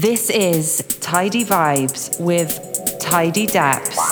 This is Tidy Vibes with Tidy Daps.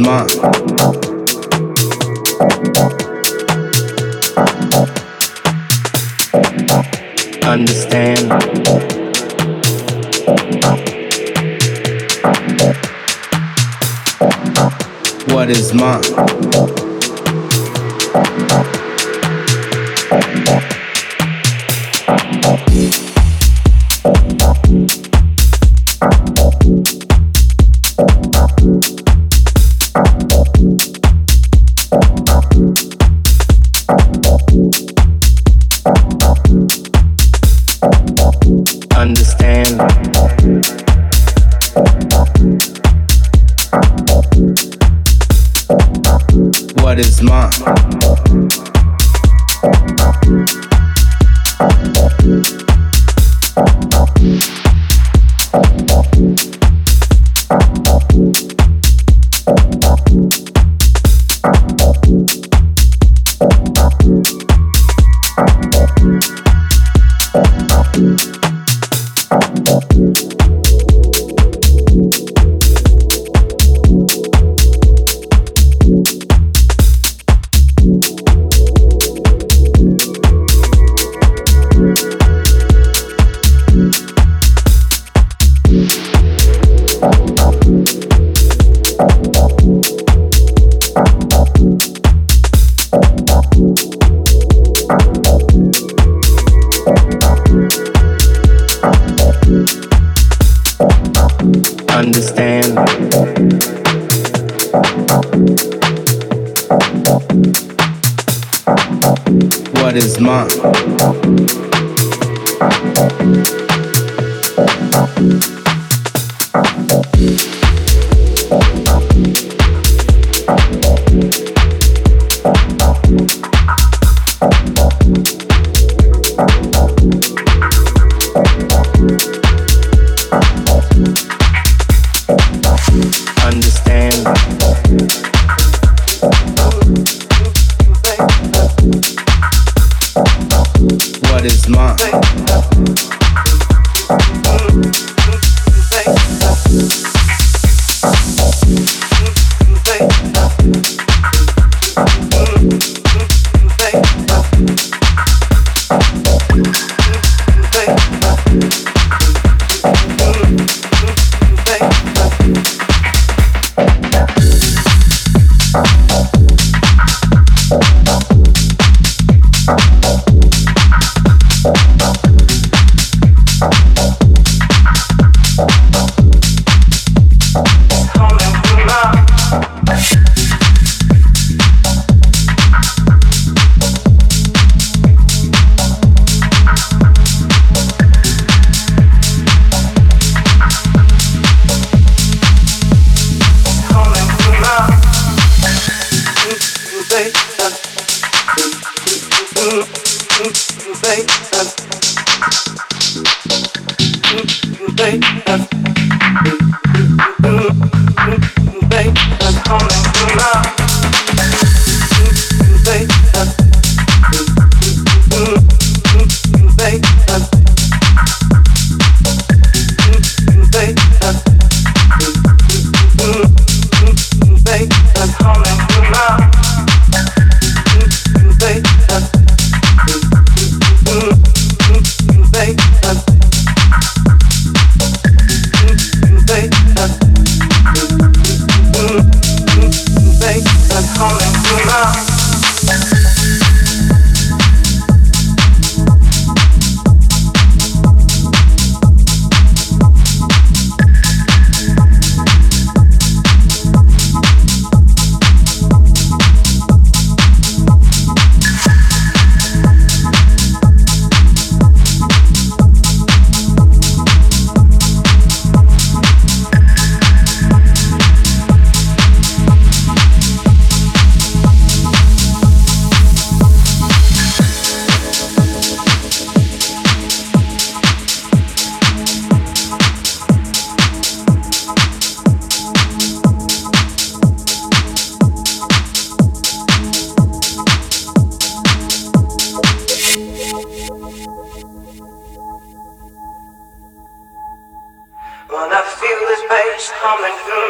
is. Understand. What is mine?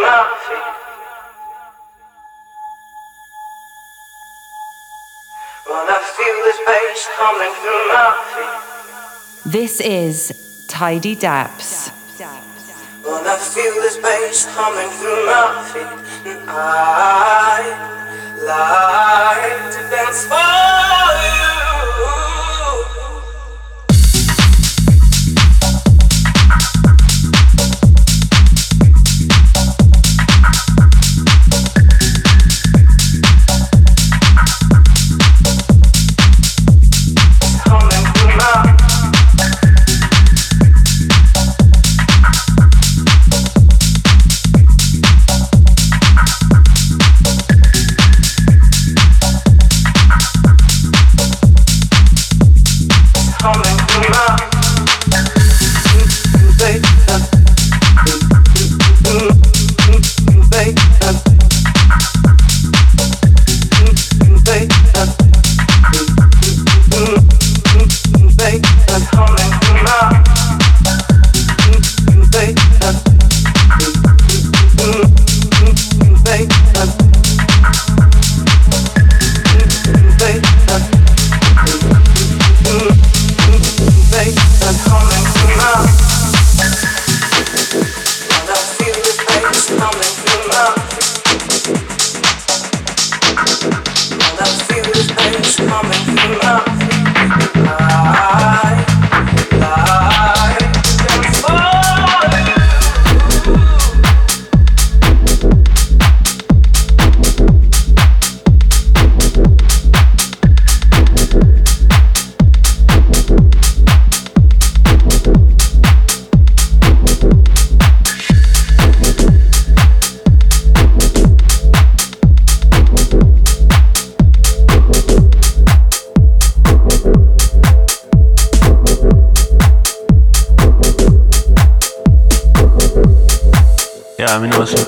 When I feel this coming through my feet. This is Tidy Daps. When I feel this bass coming through my feet, and I like to dance for you.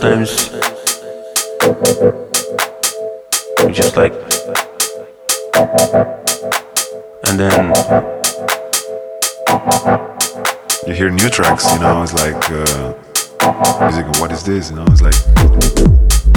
sometimes you just like, and then you hear new tracks, you know, it's like uh, music, what is this, you know, it's like.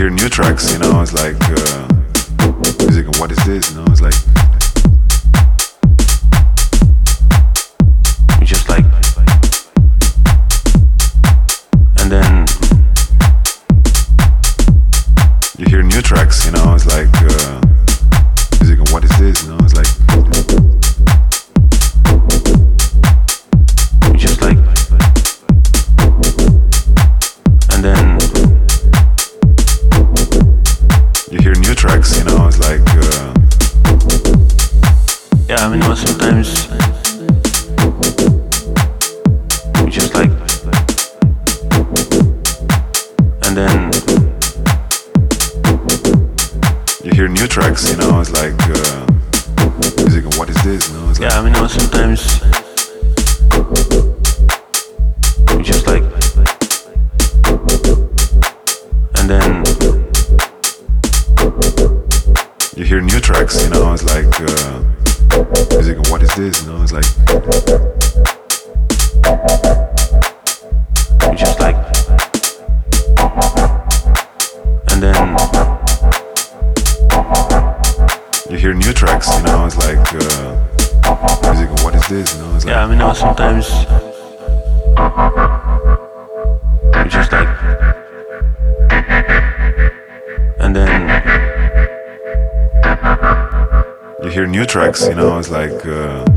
hear new tracks, you know, it's like uh, music what is this, you know, it's like hear new tracks, you know, it's like uh, music. What is this? You know, it's like you just like, and then you hear new tracks. You know, it's like uh, music. What is this? You know, it's like yeah. I mean, now sometimes. new tracks. You know, it's like. Uh,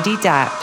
Tidy Daps.